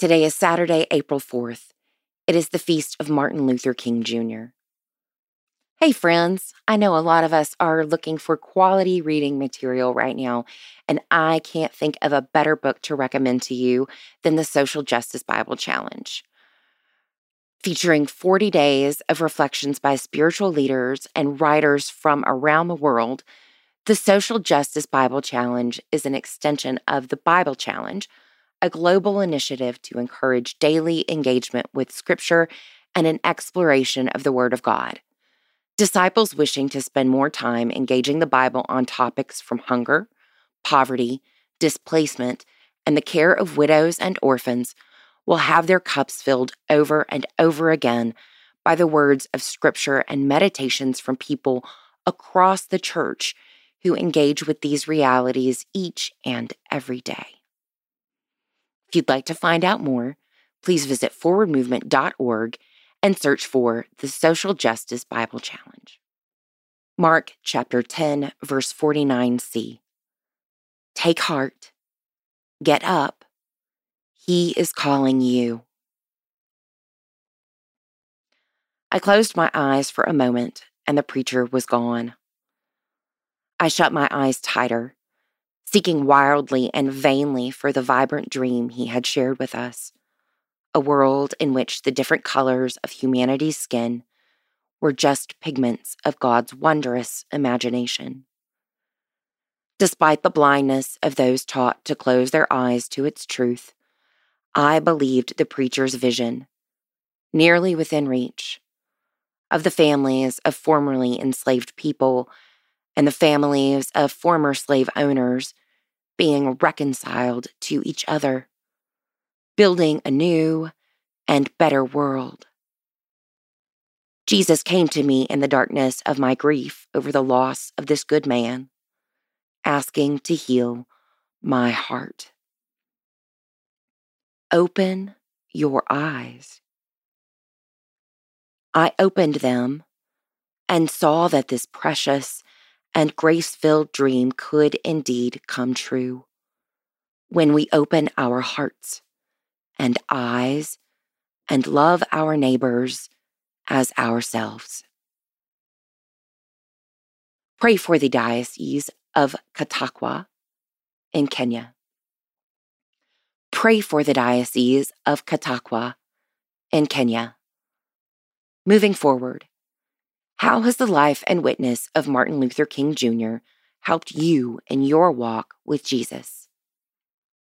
Today is Saturday, April 4th. It is the feast of Martin Luther King Jr. Hey, friends. I know a lot of us are looking for quality reading material right now, and I can't think of a better book to recommend to you than the Social Justice Bible Challenge. Featuring 40 days of reflections by spiritual leaders and writers from around the world, the Social Justice Bible Challenge is an extension of the Bible Challenge a global initiative to encourage daily engagement with Scripture and an exploration of the Word of God. Disciples wishing to spend more time engaging the Bible on topics from hunger, poverty, displacement, and the care of widows and orphans will have their cups filled over and over again by the words of Scripture and meditations from people across the church who engage with these realities each and every day. If you'd like to find out more, please visit forwardmovement.org and search for the Social Justice Bible Challenge. Mark chapter 10, verse 49c. Take heart, get up, he is calling you. I closed my eyes for a moment and the preacher was gone. I shut my eyes tighter seeking wildly and vainly for the vibrant dream he had shared with us a world in which the different colors of humanity's skin were just pigments of God's wondrous imagination. Despite the blindness of those taught to close their eyes to its truth, I believed the preacher's vision, nearly within reach, of the families of formerly enslaved people and the families of former slave owners being reconciled to each other, building a new and better world. Jesus came to me in the darkness of my grief over the loss of this good man, asking to heal my heart. Open your eyes. I opened them and saw that this precious and grace filled dream could indeed come true. When we open our hearts and eyes and love our neighbors as ourselves. Pray for the Diocese of Katakwa in Kenya. Pray for the Diocese of Katakwa in Kenya. Moving forward, how has the life and witness of Martin Luther King Jr. helped you in your walk with Jesus?